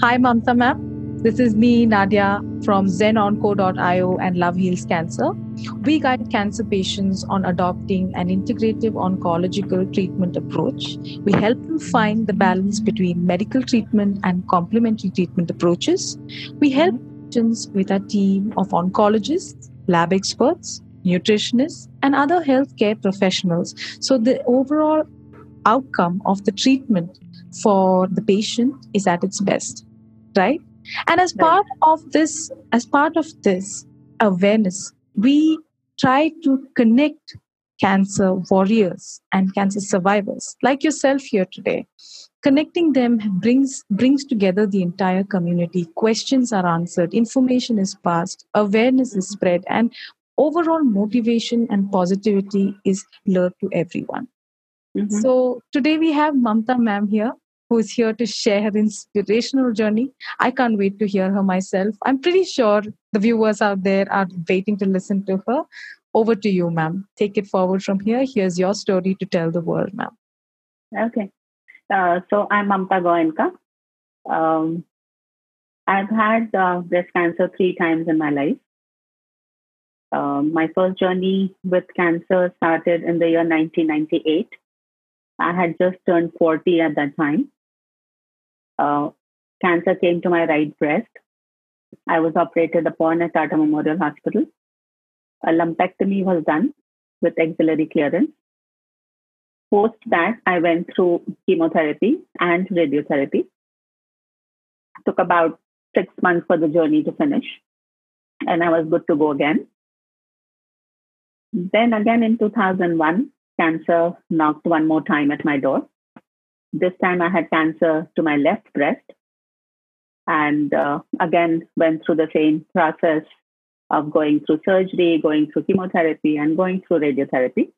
Hi, Mamta ma'am. This is me, Nadia, from zenonco.io and Love Heals Cancer. We guide cancer patients on adopting an integrative oncological treatment approach. We help them find the balance between medical treatment and complementary treatment approaches. We help patients with a team of oncologists, lab experts, nutritionists, and other healthcare professionals. So the overall outcome of the treatment for the patient is at its best, right? And as part of this, as part of this awareness, we try to connect cancer warriors and cancer survivors like yourself here today connecting them brings brings together the entire community questions are answered information is passed awareness is spread and overall motivation and positivity is lured to everyone. Mm-hmm. So today we have Mamta ma'am here who is here to share her inspirational journey. I can't wait to hear her myself. I'm pretty sure the viewers out there are waiting to listen to her. Over to you, ma'am. Take it forward from here. Here's your story to tell the world, ma'am. Okay. Uh, so I'm Mamta Goenka. Um, I've had uh, breast cancer three times in my life. Um, my first journey with cancer started in the year 1998. I had just turned 40 at that time. Uh, cancer came to my right breast. I was operated upon at Tata Memorial Hospital. A lumpectomy was done with axillary clearance. Post that, I went through chemotherapy and radiotherapy. It took about six months for the journey to finish, and I was good to go again. Then again in 2001, cancer knocked one more time at my door. This time I had cancer to my left breast and uh, again went through the same process of going through surgery, going through chemotherapy, and going through radiotherapy.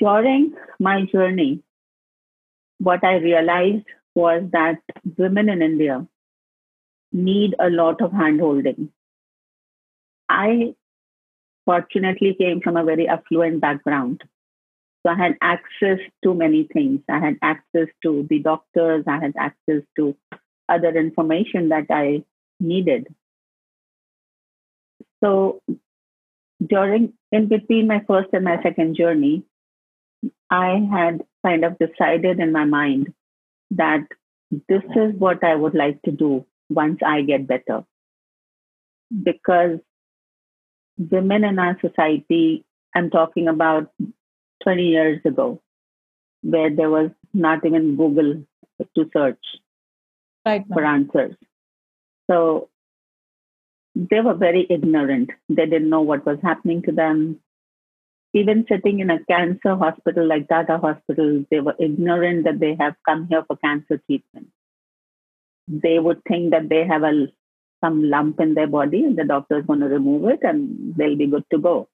During my journey, what I realized was that women in India need a lot of handholding I fortunately came from a very affluent background. So I had access to many things. I had access to the doctors, I had access to other information that I needed. So during in between my first and my second journey, I had kind of decided in my mind that this is what I would like to do once I get better. Because women in our society, I'm talking about 20 years ago, where there was not even Google to search right, for answers. So they were very ignorant. They didn't know what was happening to them. Even sitting in a cancer hospital like Tata Hospital, they were ignorant that they have come here for cancer treatment. They would think that they have a some lump in their body and the doctor is going to remove it and they'll be good to go.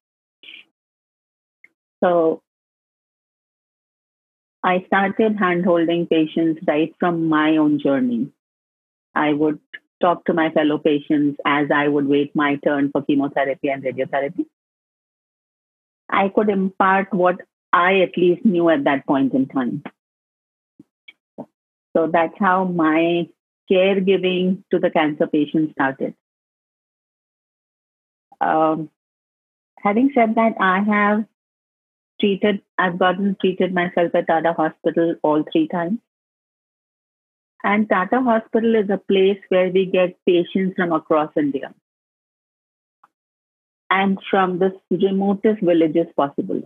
So I started hand holding patients right from my own journey. I would talk to my fellow patients as I would wait my turn for chemotherapy and radiotherapy. I could impart what I at least knew at that point in time. So that's how my caregiving to the cancer patient started. Um, having said that, I have treated, I've gotten treated myself at Tata Hospital all three times. And Tata Hospital is a place where we get patients from across India and from the remotest villages possible.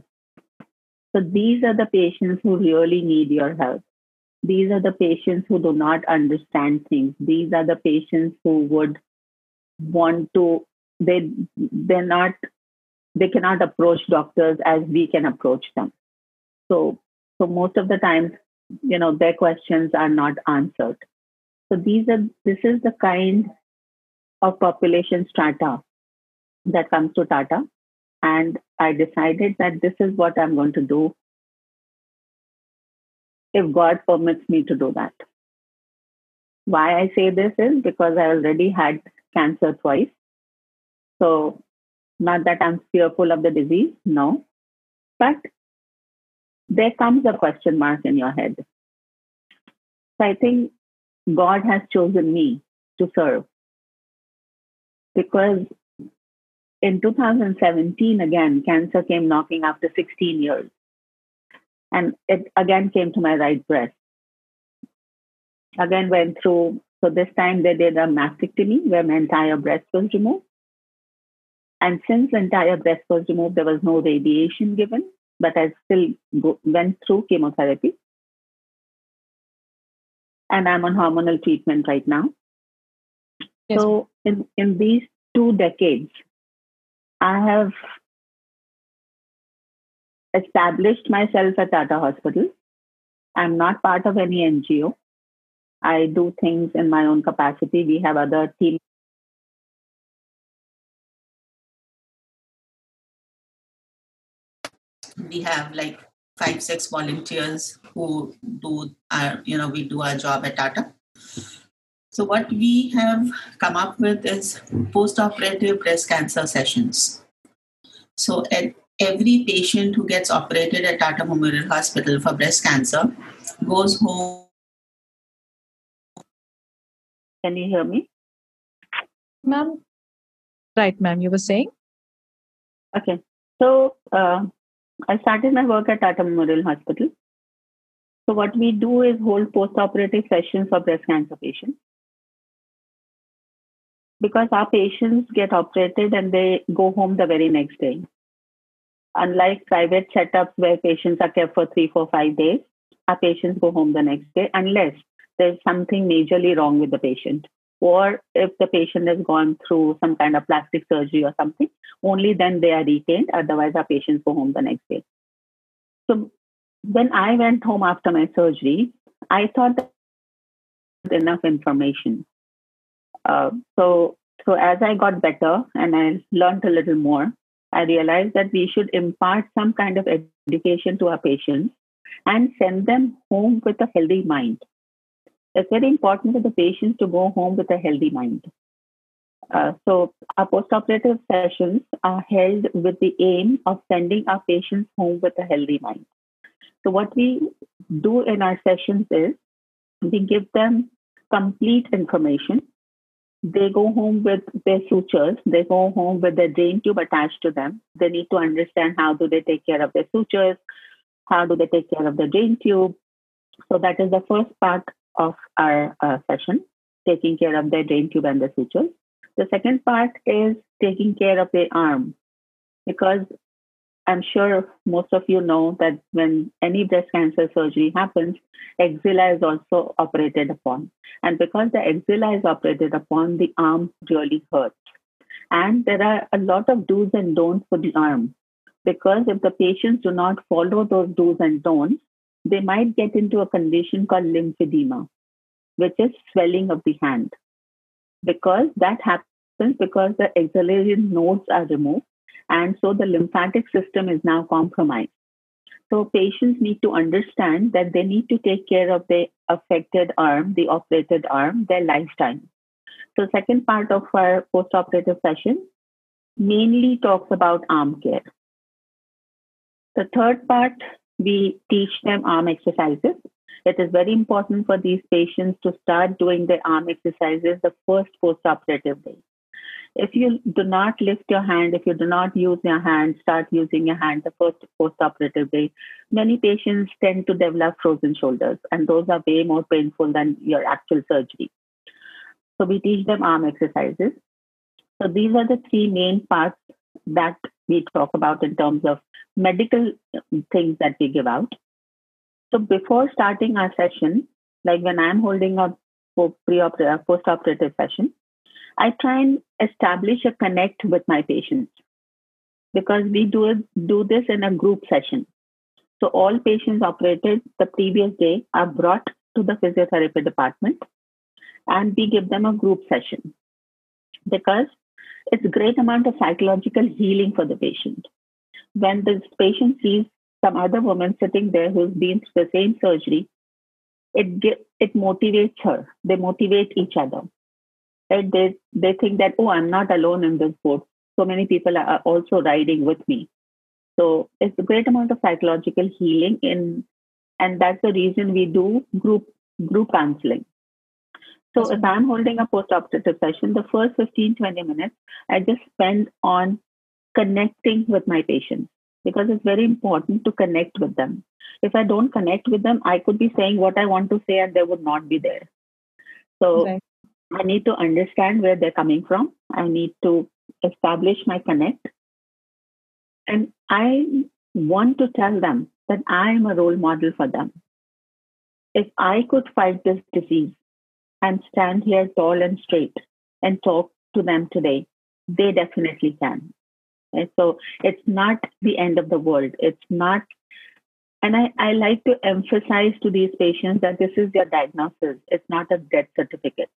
So these are the patients who really need your help. These are the patients who do not understand things. These are the patients who would want to, they, they're not, they cannot approach doctors as we can approach them. So, so most of the times, you know, their questions are not answered. So these are, this is the kind of population strata that comes to Tata. And I decided that this is what I'm going to do if God permits me to do that. Why I say this is because I already had cancer twice. So, not that I'm fearful of the disease, no. But there comes a question mark in your head. So I think God has chosen me to serve because in 2017, again, cancer came knocking after 16 years. And it again came to my right breast. Again, went through, so this time they did a mastectomy where my entire breast was removed. And since the entire breast was removed, there was no radiation given, but I still go, went through chemotherapy. And I'm on hormonal treatment right now. Yes. So in, in these two decades, I have established myself at Tata Hospital. I'm not part of any NGO. I do things in my own capacity. We have other team. We have like five, six volunteers who do our, you know, we do our job at Tata. So what we have come up with is post-operative breast cancer sessions. So at every patient who gets operated at Tata Memorial Hospital for breast cancer goes home. Can you hear me? Ma'am? Right, ma'am, you were saying? Okay. So uh, I started my work at Tata Memorial Hospital. So what we do is hold post-operative sessions for breast cancer patients. Because our patients get operated and they go home the very next day. Unlike private setups where patients are kept for three, four, five days, our patients go home the next day unless there's something majorly wrong with the patient. Or if the patient has gone through some kind of plastic surgery or something, only then they are retained. Otherwise, our patients go home the next day. So when I went home after my surgery, I thought that enough information. Uh, so so as I got better and I learned a little more, I realized that we should impart some kind of education to our patients and send them home with a healthy mind. It's very important for the patients to go home with a healthy mind. Uh, so our postoperative sessions are held with the aim of sending our patients home with a healthy mind. So what we do in our sessions is we give them complete information. They go home with their sutures. They go home with their drain tube attached to them. They need to understand how do they take care of their sutures, how do they take care of the drain tube. So that is the first part of our uh, session, taking care of their drain tube and the sutures. The second part is taking care of the arm because I'm sure most of you know that when any breast cancer surgery happens, axilla is also operated upon. And because the axilla is operated upon, the arm really hurts. And there are a lot of do's and don'ts for the arm. Because if the patients do not follow those do's and don'ts, they might get into a condition called lymphedema, which is swelling of the hand because that happens because the axillary nodes are removed and so the lymphatic system is now compromised. So patients need to understand that they need to take care of the affected arm, the operated arm, their lifetime. So second part of our post-operative session mainly talks about arm care. The third part, we teach them arm exercises it is very important for these patients to start doing their arm exercises the first post-operative day. If you do not lift your hand, if you do not use your hand, start using your hand the first post-operative day, many patients tend to develop frozen shoulders, and those are way more painful than your actual surgery. So we teach them arm exercises. So these are the three main parts that we talk about in terms of medical things that we give out. So before starting our session, like when I'm holding a pre-operative, uh, post-operative session, I try and establish a connect with my patients because we do do this in a group session. So all patients operated the previous day are brought to the physiotherapy department and we give them a group session because it's a great amount of psychological healing for the patient. When the patient sees some other woman sitting there who's been through the same surgery, it it motivates her. They motivate each other. Right? They they think that oh, I'm not alone in this boat. So many people are also riding with me. So it's a great amount of psychological healing in, and that's the reason we do group group counseling. So if I'm holding a post-operative session, the first 15, 20 minutes, I just spend on connecting with my patients because it's very important to connect with them. If I don't connect with them, I could be saying what I want to say and they would not be there. So. I need to understand where they're coming from. I need to establish my connect. And I want to tell them that I am a role model for them. If I could fight this disease and stand here tall and straight and talk to them today, they definitely can. And so it's not the end of the world. It's not, and I, I like to emphasize to these patients that this is your diagnosis. It's not a death certificate.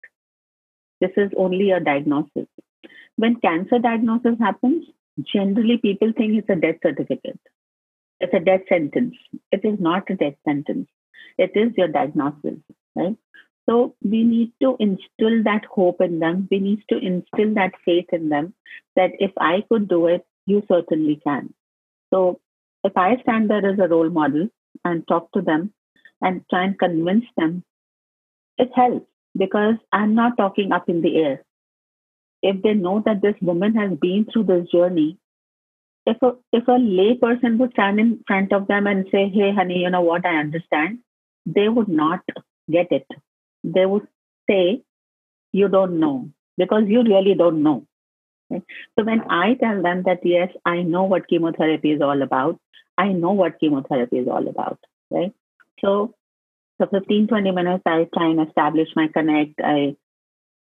This is only a diagnosis. When cancer diagnosis happens, generally people think it's a death certificate. It's a death sentence. It is not a death sentence. It is your diagnosis, right? So we need to instill that hope in them. We need to instill that faith in them that if I could do it, you certainly can. So if I stand there as a role model and talk to them and try and convince them, it helps because I'm not talking up in the air. If they know that this woman has been through this journey, if a if a lay person would stand in front of them and say, "Hey, honey, you know what? I understand," they would not get it they would say, You don't know, because you really don't know. So when I tell them that, yes, I know what chemotherapy is all about, I know what chemotherapy is all about, right? So, so 15, 20 minutes, I try and establish my connect. I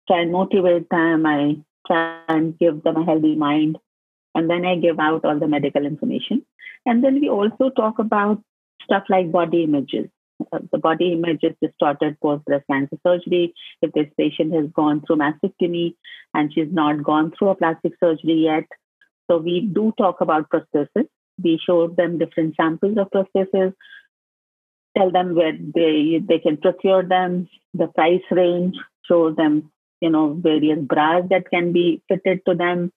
try and motivate them. I try and give them a healthy mind. And then I give out all the medical information. And then we also talk about stuff like body images the body image is distorted post breast cancer surgery, if this patient has gone through mastectomy and she's not gone through a plastic surgery yet. So we do talk about prosthesis. We show them different samples of prosthesis, tell them where they they can procure them, the price range, show them you know various bras that can be fitted to them.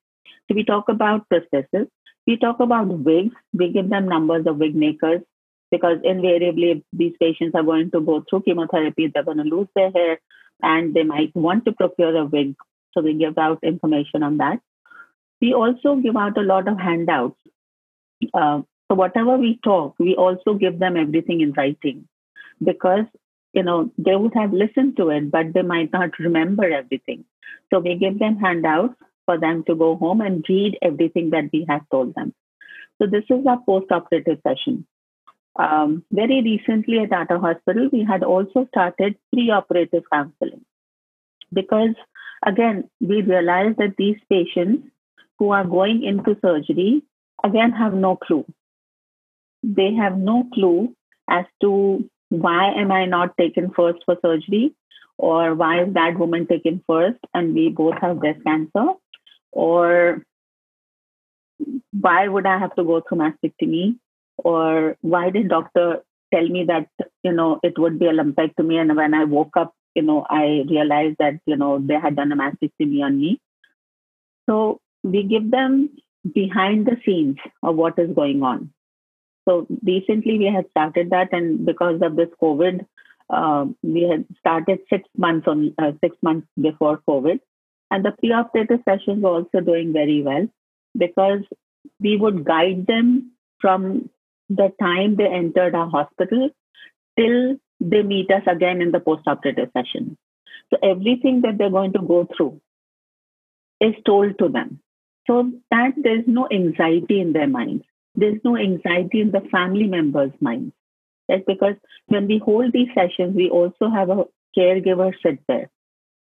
So we talk about prosthesis. We talk about wigs. We give them numbers of wig makers because invariably these patients are going to go through chemotherapy, they're going to lose their hair, and they might want to procure a wig. So we give out information on that. We also give out a lot of handouts. Uh, so whatever we talk, we also give them everything in writing because you know they would have listened to it, but they might not remember everything. So we give them handouts for them to go home and read everything that we have told them. So this is our post-operative session. Um, very recently at Tata Hospital, we had also started pre-operative counseling because, again, we realized that these patients who are going into surgery again have no clue. They have no clue as to why am I not taken first for surgery, or why is that woman taken first and we both have breast cancer, or why would I have to go through mastectomy? Or why did doctor tell me that you know it would be a lumpectomy and when i woke up you know i realized that you know they had done a mastectomy on me. So we give them behind the scenes of what is going on. So recently we had started that and because of this covid uh, we had started six months on uh, six months before covid. And the pre-operative sessions were also doing very well because we would guide them from the time they entered our hospital till they meet us again in the post-operative session. So everything that they're going to go through is told to them. So that there's no anxiety in their minds. There's no anxiety in the family members' minds. Right? Because when we hold these sessions, we also have a caregiver sit there,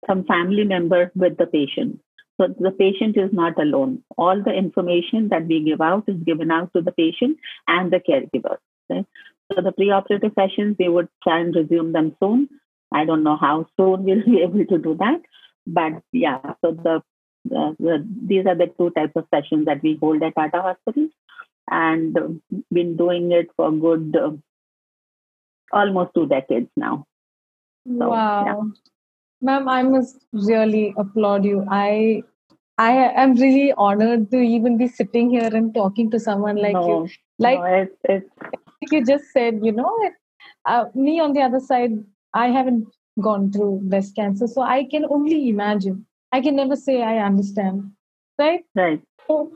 some family member with the patient. So the patient is not alone. All the information that we give out is given out to the patient and the caregiver. Okay? So the preoperative sessions, we would try and resume them soon. I don't know how soon we'll be able to do that, but yeah. So the, the, the these are the two types of sessions that we hold at Tata Hospitals, and been doing it for good uh, almost two decades now. So, wow. Yeah. Ma'am, I must really applaud you. I I am really honored to even be sitting here and talking to someone like no, you. Like, no, it's, it's... like you just said, you know, uh, me on the other side, I haven't gone through breast cancer, so I can only imagine. I can never say I understand, right? Right. So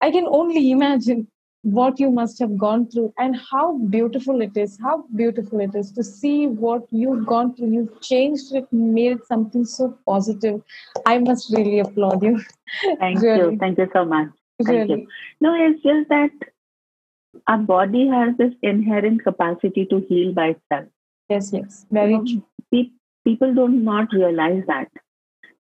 I can only imagine what you must have gone through and how beautiful it is how beautiful it is to see what you've gone through. You've changed it made it something so positive. I must really applaud you. Thank really. you thank you so much. Thank really. you no it's just that our body has this inherent capacity to heal by itself. Yes yes. Very you know, true people do not realize that.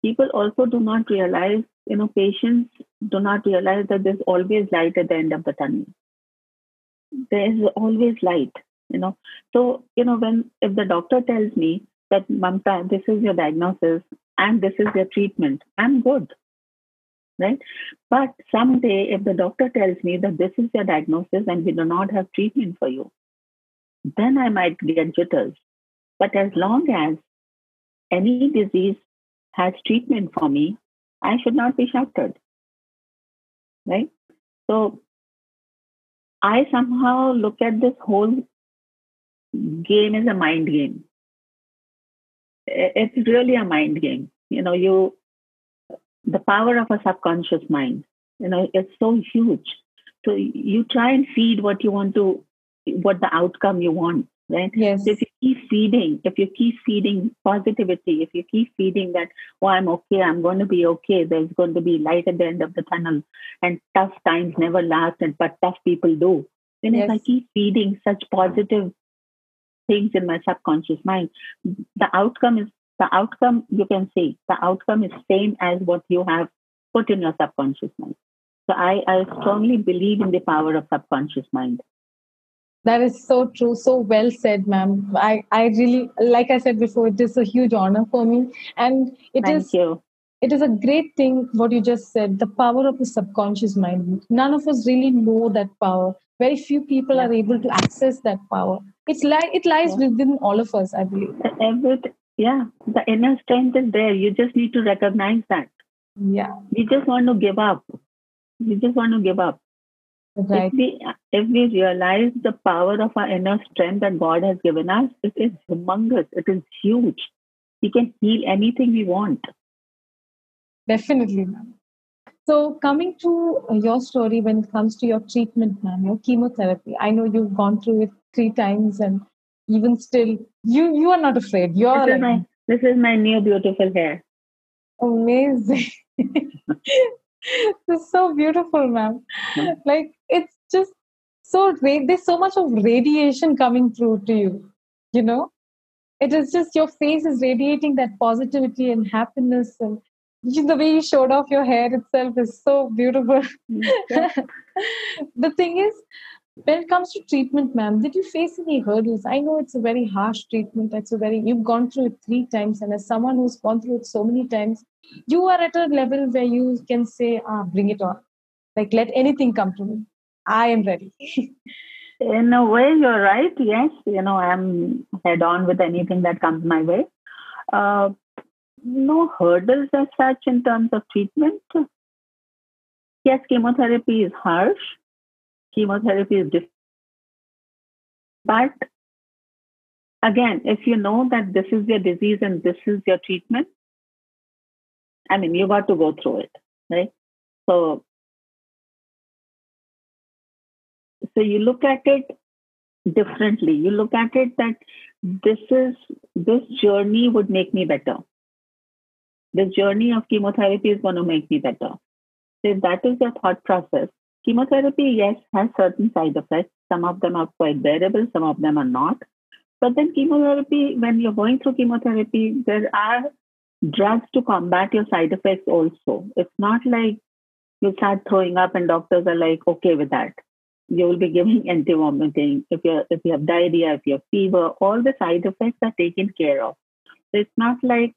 People also do not realize you know patients do not realize that there's always light at the end of the tunnel. There's always light you know. So you know when if the doctor tells me that mamta this is your diagnosis and this is your treatment i'm good right? But someday if the doctor tells me that this is your diagnosis and we do not have treatment for you then i might get jitters. But as long as any disease has treatment for me I should not be sheltered. Right? So I somehow look at this whole game as a mind game. It's really a mind game. You know, you the power of a subconscious mind, you know, it's so huge. So you try and feed what you want to what the outcome you want right? Yes. So if keep feeding, if you keep feeding positivity, if you keep feeding that, oh, I'm okay, I'm going to be okay, there's going to be light at the end of the tunnel, and tough times never last, and but tough people do. Then yes. if I keep feeding such positive things in my subconscious mind, the outcome is the outcome you can see the outcome is same as what you have put in your subconscious mind. So I, I strongly believe in the power of subconscious mind. That is so true. So well said, ma'am. I, I really, like I said before, it is a huge honor for me. And it Thank is, you. It is a great thing what you just said, the power of the subconscious mind. None of us really know that power. Very few people yeah. are able to access that power. It's like it lies yeah. within all of us, I believe. Everything, yeah, the inner strength is there. You just need to recognize that. Yeah. We just want to give up. We just want to give up. Right. If we if we realize the power of our inner strength that God has given us, it is humongous. It is huge. We can heal anything we want. Definitely, ma'am. So, coming to your story when it comes to your treatment, ma'am, your chemotherapy, I know you've gone through it three times, and even still, you you are not afraid. You're this is my this is my new beautiful hair. Amazing. this is so beautiful, ma'am. Like it's just so there's so much of radiation coming through to you. You know, it is just your face is radiating that positivity and happiness, and the way you showed off your hair itself is so beautiful. Mm-hmm. the thing is, when it comes to treatment, ma'am, did you face any hurdles? I know it's a very harsh treatment. It's a very you've gone through it three times, and as someone who's gone through it so many times, you are at a level where you can say, ah, bring it on. Like, let anything come to me. I am ready. In a way, you're right. Yes, you know, I'm head on with anything that comes my way. Uh, no hurdles as such in terms of treatment. Yes, chemotherapy is harsh. Chemotherapy is different. But again, if you know that this is your disease and this is your treatment, I mean, you got to go through it, right? So, so you look at it differently. You look at it that this is this journey would make me better. The journey of chemotherapy is going to make me better. So if that is your thought process, chemotherapy, yes, has certain side effects. Some of them are quite bearable, some of them are not. But then chemotherapy, when you're going through chemotherapy, there are drugs to combat your side effects also. It's not like you start throwing up and doctors are like okay with that. You will be giving anti-vomiting. If you if you have diarrhea, if you have fever, all the side effects are taken care of. So it's not like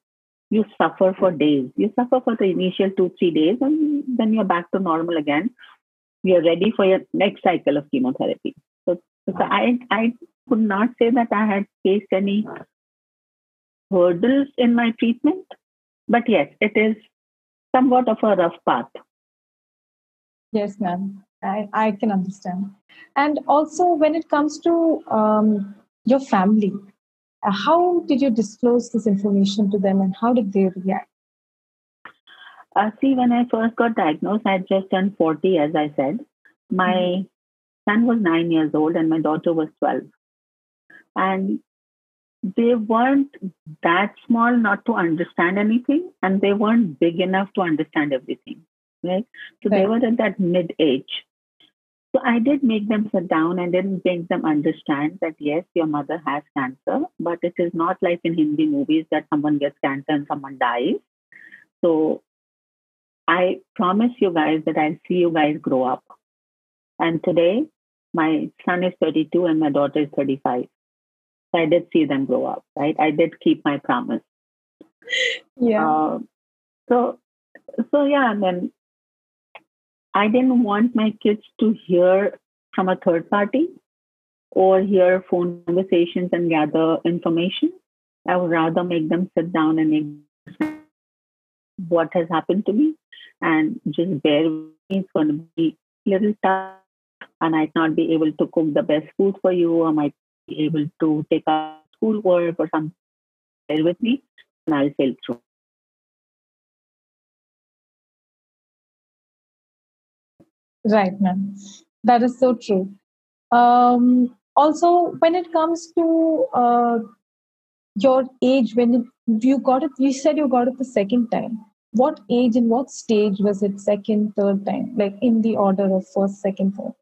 you suffer for days. You suffer for the initial two, three days and then you're back to normal again. You're ready for your next cycle of chemotherapy. So, so I I could not say that I had faced any hurdles in my treatment, but yes, it is somewhat of a rough path. Yes, ma'am. I, I can understand. And also, when it comes to um, your family, Uh, how did you disclose this information to them and how did they react? Uh, see, when I first got diagnosed, I had just turned 40, as I said. My mm-hmm. son was nine years old and my daughter was 12. And they weren't that small not to understand anything, and they weren't big enough to understand everything. Right? So right. they were at that mid age. So I did make them sit down and then make them understand that yes, your mother has cancer, but it is not like in Hindi movies that someone gets cancer and someone dies. So I promise you guys that I'll see you guys grow up. And today, my son is 32 and my daughter is 35. So I did see them grow up, right? I did keep my promise. Yeah. Uh, so, so yeah, and then I didn't want my kids to hear from a third party or hear phone conversations and gather information. I would rather make them sit down and make what has happened to me and just bear with me. It's going to be a little tough. And I might not be able to cook the best food for you. I might be able to take up schoolwork or something. Bear with me, and I'll sail through. Right, ma'am. That is so true. Um, also, when it comes to uh, your age, when you got it, you said you got it the second time. What age and what stage was it second, third time, like in the order of first, second, third?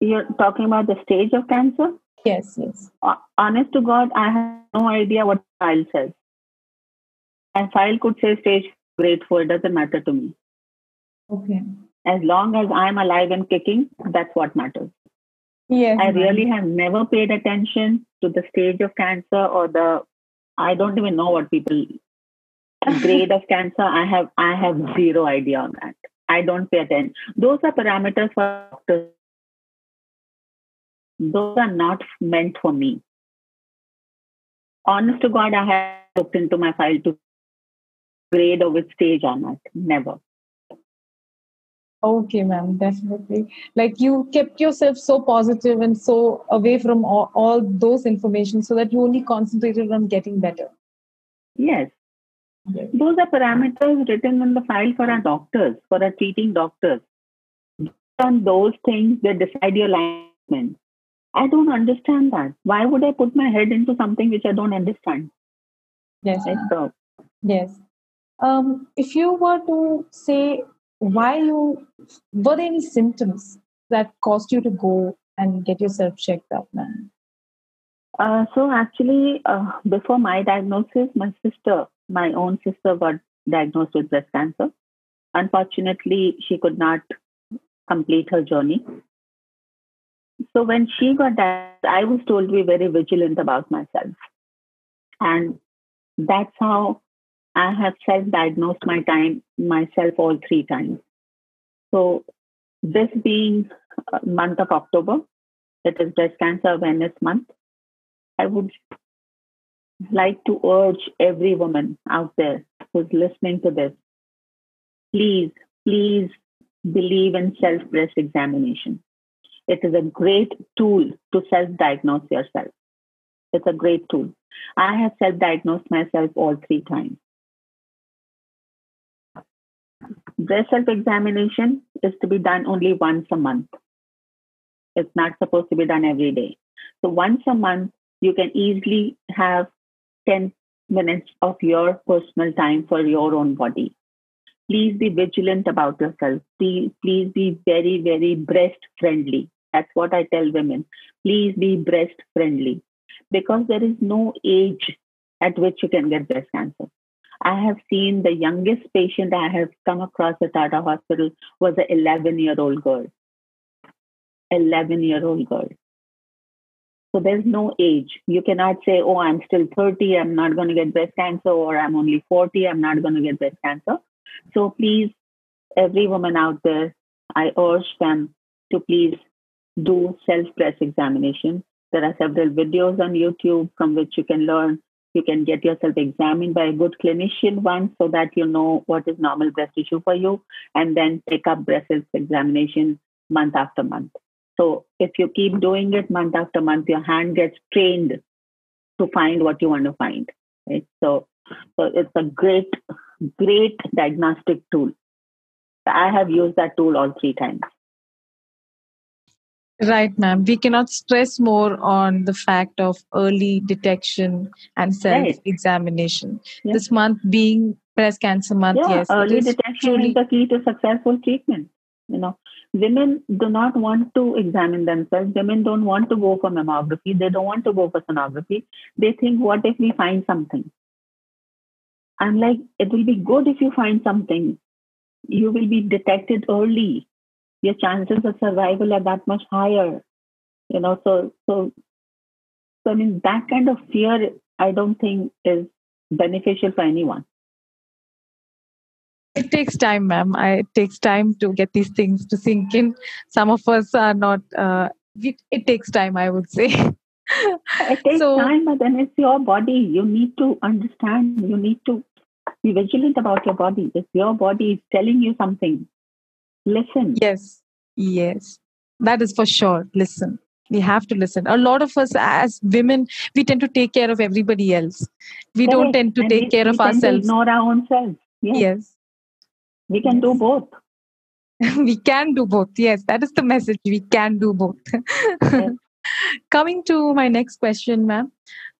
You're talking about the stage of cancer? Yes, yes. Uh, honest to God, I have no idea what file says. And file could say stage grade four, it doesn't matter to me. Okay. As long as I'm alive and kicking, that's what matters. Yes. I really have never paid attention to the stage of cancer or the I don't even know what people grade of cancer. I have I have zero idea on that. I don't pay attention. Those are parameters for doctors those are not meant for me. Honest to God, I have looked into my file to grade or stage I'm at. Never. Okay, ma'am, definitely. Like you kept yourself so positive and so away from all, all those information so that you only concentrated on getting better. Yes. yes. Those are parameters written in the file for our doctors, for our treating doctors. On those things, they decide your alignment. I don't understand that. Why would I put my head into something which I don't understand? Yes. So. Yes. Um, if you were to say why you were there any symptoms that caused you to go and get yourself checked up, ma'am? Uh, so actually, uh, before my diagnosis, my sister, my own sister, got diagnosed with breast cancer. Unfortunately, she could not complete her journey. So when she got diagnosed, I was told to be very vigilant about myself. And that's how I have self-diagnosed my time myself all three times. So this being uh, month of October, that is breast cancer awareness month. I would like to urge every woman out there who's listening to this, please, please believe in self-breast examination. It is a great tool to self diagnose yourself. It's a great tool. I have self diagnosed myself all three times. Breast self examination is to be done only once a month. It's not supposed to be done every day. So, once a month, you can easily have 10 minutes of your personal time for your own body. Please be vigilant about yourself. Please, please be very, very breast friendly. That's what I tell women. Please be breast friendly because there is no age at which you can get breast cancer. I have seen the youngest patient I have come across at Tata Hospital was an 11 year old girl. 11 year old girl. So there's no age. You cannot say, oh, I'm still 30, I'm not going to get breast cancer, or I'm only 40, I'm not going to get breast cancer. So please, every woman out there, I urge them to please do self breast examination. There are several videos on YouTube from which you can learn. You can get yourself examined by a good clinician once so that you know what is normal breast tissue for you, and then take up breast examination month after month. So if you keep doing it month after month, your hand gets trained to find what you want to find. Right? So, so it's a great, great diagnostic tool. I have used that tool all three times. Right, ma'am. We cannot stress more on the fact of early detection and self examination. Right. This month being breast cancer month, yeah, yes. Early detection truly... is the key to successful treatment. You know, women do not want to examine themselves. Women don't want to go for mammography. They don't want to go for sonography. They think, what if we find something? I'm like, it will be good if you find something. You will be detected early your chances of survival are that much higher you know. So so so i mean that kind of fear i don't think is beneficial for anyone. It takes time ma'am. I, it takes time to get these things to sink in. Some of us are not uh, it, it takes time i would say. It takes so, time but then it's your body. You need to understand. You need to be vigilant about your body. If your body is telling you something listen. Yes. Yes. That is for sure. Listen. We have to listen. A lot of us as women we tend to take care of everybody else. We Correct. don't tend to and take we, care we of ourselves. ignore our own selves. Yes, yes. we can yes. do both. We can do both. Yes. That is the message. We can do both. Yes. coming to my next question ma'am.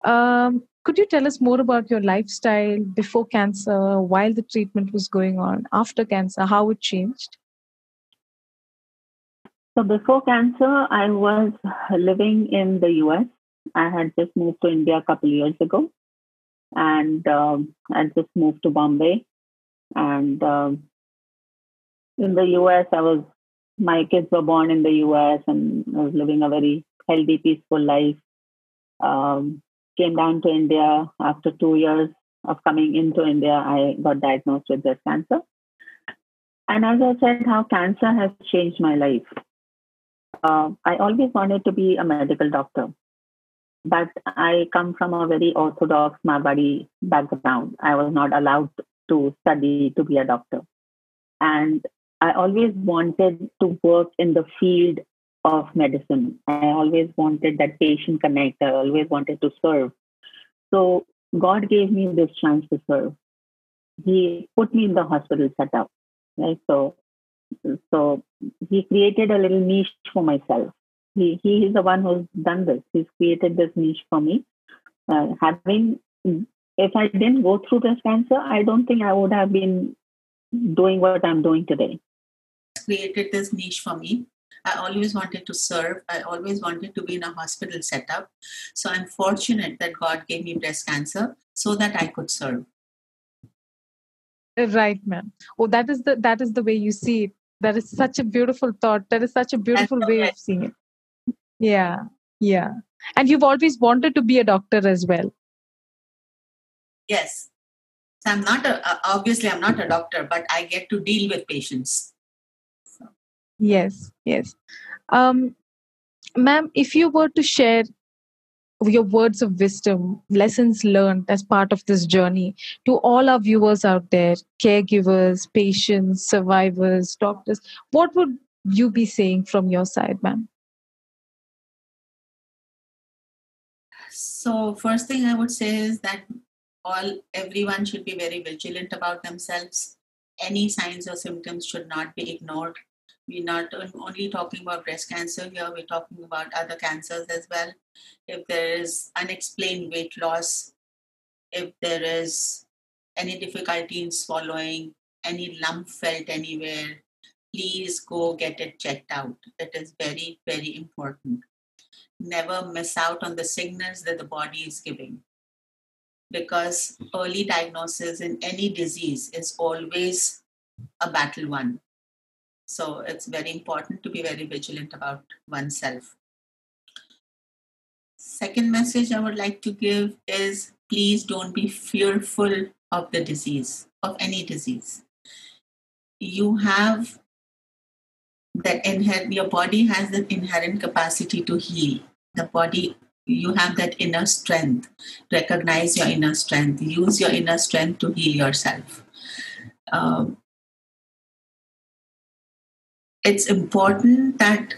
Um, could you tell us more about your lifestyle before cancer while the treatment was going on after cancer how it changed so before cancer, I was living in the US. I had just moved to India a couple of years ago, and um, I just moved to Bombay. And um, in the US, I was my kids were born in the US, and I was living a very healthy, peaceful life. Um, came down to India after two years of coming into India. I got diagnosed with breast cancer. And as I said, how cancer has changed my life uh, I always wanted to be a medical doctor, but I come from a very orthodox Marwari background. I was not allowed to study to be a doctor. And I always wanted to work in the field of medicine. I always wanted that patient connect. I always wanted to serve. So God gave me this chance to serve. He put me in the hospital setup. Right. So so he created a little niche for myself. He, he is the one who's done this. He's created this niche for me. Uh, having, if I didn't go through breast cancer, I don't think I would have been doing what I'm doing today. Created this niche for me. I always wanted to serve. I always wanted to be in a hospital setup. So I'm fortunate that God gave me breast cancer so that I could serve. Right, ma'am. Oh, that is the that is the way you see it that is such a beautiful thought. That is such a beautiful way of seeing it. Yeah yeah. And you've always wanted to be a doctor as well. Yes. So i'm not a obviously i'm not a doctor but i get to deal with patients. So. yes yes. Um ma'am if you were to share your words of wisdom, lessons learned as part of this journey to all our viewers out there, caregivers, patients, survivors, doctors? What would you be saying from your side, ma'am? So, first thing I would say is that all everyone should be very vigilant about themselves. Any signs or symptoms should not be ignored. We're not only talking about breast cancer here, we're talking about other cancers as well. If there is unexplained weight loss, if there is any difficulty in swallowing, any lump felt anywhere, please go get it checked out. It is very, very important. Never miss out on the signals that the body is giving because early diagnosis in any disease is always a battle won. So it's very important to be very vigilant about oneself. Second message I would like to give is please don't be fearful of the disease, of any disease. You have that inherent, your body has that inherent capacity to heal. The body, you have that inner strength. Recognize your inner strength. Use your inner strength to heal yourself. Um, it's important that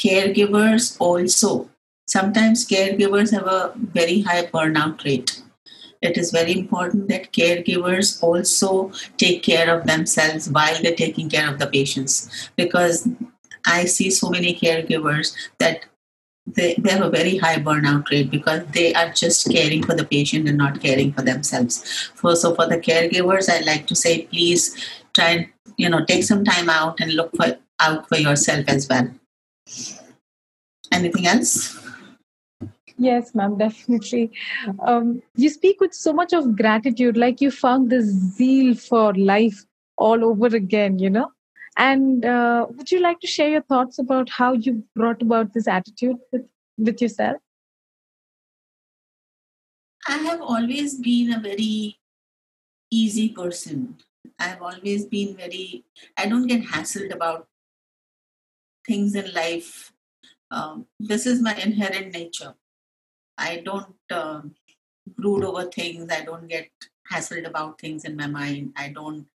caregivers also sometimes caregivers have a very high burnout rate. It is very important that caregivers also take care of themselves while they're taking care of the patients because I see so many caregivers that they, they have a very high burnout rate because they are just caring for the patient and not caring for themselves. So for the caregivers, I like to say, please try and you know take some time out and look for out for yourself as well. Anything else? Yes, ma'am, definitely. Um, you speak with so much of gratitude, like you found this zeal for life all over again, you know. And uh, would you like to share your thoughts about how you brought about this attitude with, with yourself? I have always been a very easy person. I've always been very, I don't get hassled about things in life. Um, this is my inherent nature. I don't uh, brood over things. I don't get hassled about things in my mind. I don't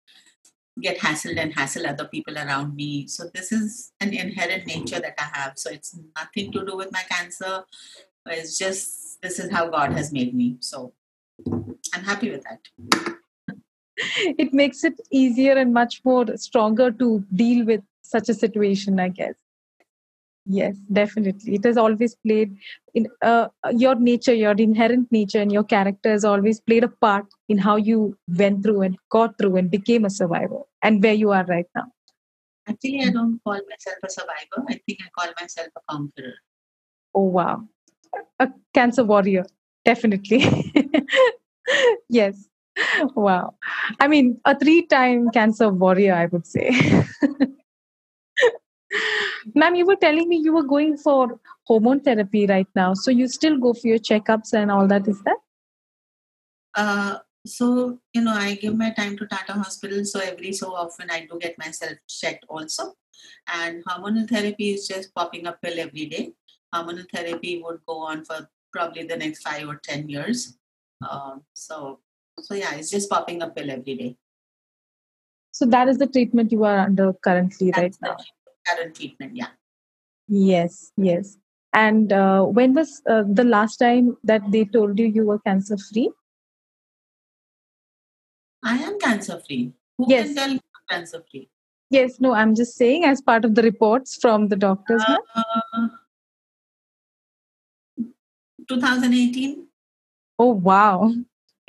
get hassled and hassle other people around me. So this is an inherent nature that I have. So it's nothing to do with my cancer. It's just this is how God has made me. So I'm happy with that. It makes it easier and much more stronger to deal with such a situation, I guess. Yes, definitely. It has always played in uh, your nature, your inherent nature, and your character has always played a part in how you went through and got through and became a survivor and where you are right now. Actually, I don't call myself a survivor. I think I call myself a conqueror. Oh, wow. A cancer warrior, definitely. yes. Wow. I mean, a three time cancer warrior, I would say. Ma'am, you were telling me you were going for hormone therapy right now. So you still go for your checkups and all that, is that? Uh, so, you know, I give my time to Tata Hospital. So every so often I do get myself checked also. And hormonal therapy is just popping a pill every day. Hormonal therapy would go on for probably the next five or 10 years. Uh, so, so yeah, it's just popping a pill every day. So that is the treatment you are under currently That's right now current treatment. Yeah. Yes, yes. And uh, when was uh, the last time that they told you you were cancer free? I am cancer free. Who yes. can tell you cancer free? Yes, no, I'm just saying as part of the reports from the doctors. Uh, 2018. Oh, wow.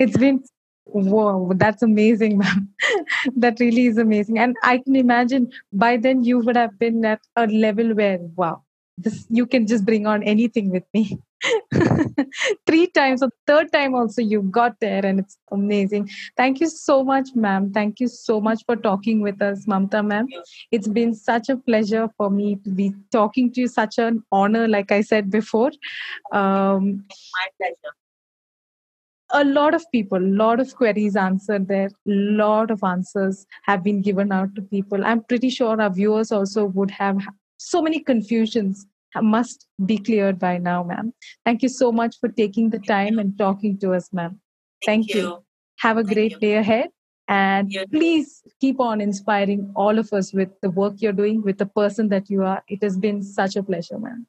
It's been Whoa, that's amazing, ma'am. that really is amazing. And I can imagine by then you would have been at a level where, wow, this you can just bring on anything with me. Three times, or third time also you got there, and it's amazing. Thank you so much, ma'am. Thank you so much for talking with us, Mamta, ma'am. It's been such a pleasure for me to be talking to you. Such an honor, like I said before. Um, My pleasure a lot of people a lot of queries answered there lot of answers have been given out to people i'm pretty sure our viewers also would have so many confusions must be cleared by now ma'am thank you so much for taking the time and talking to us ma'am thank, thank you. you. have a thank great you. day ahead and yeah. please keep on inspiring all of us with the work you're doing with the person that you are it has been such a pleasure ma'am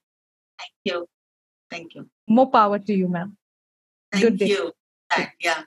thank you thank you more power to you ma'am thank Good day. you yeah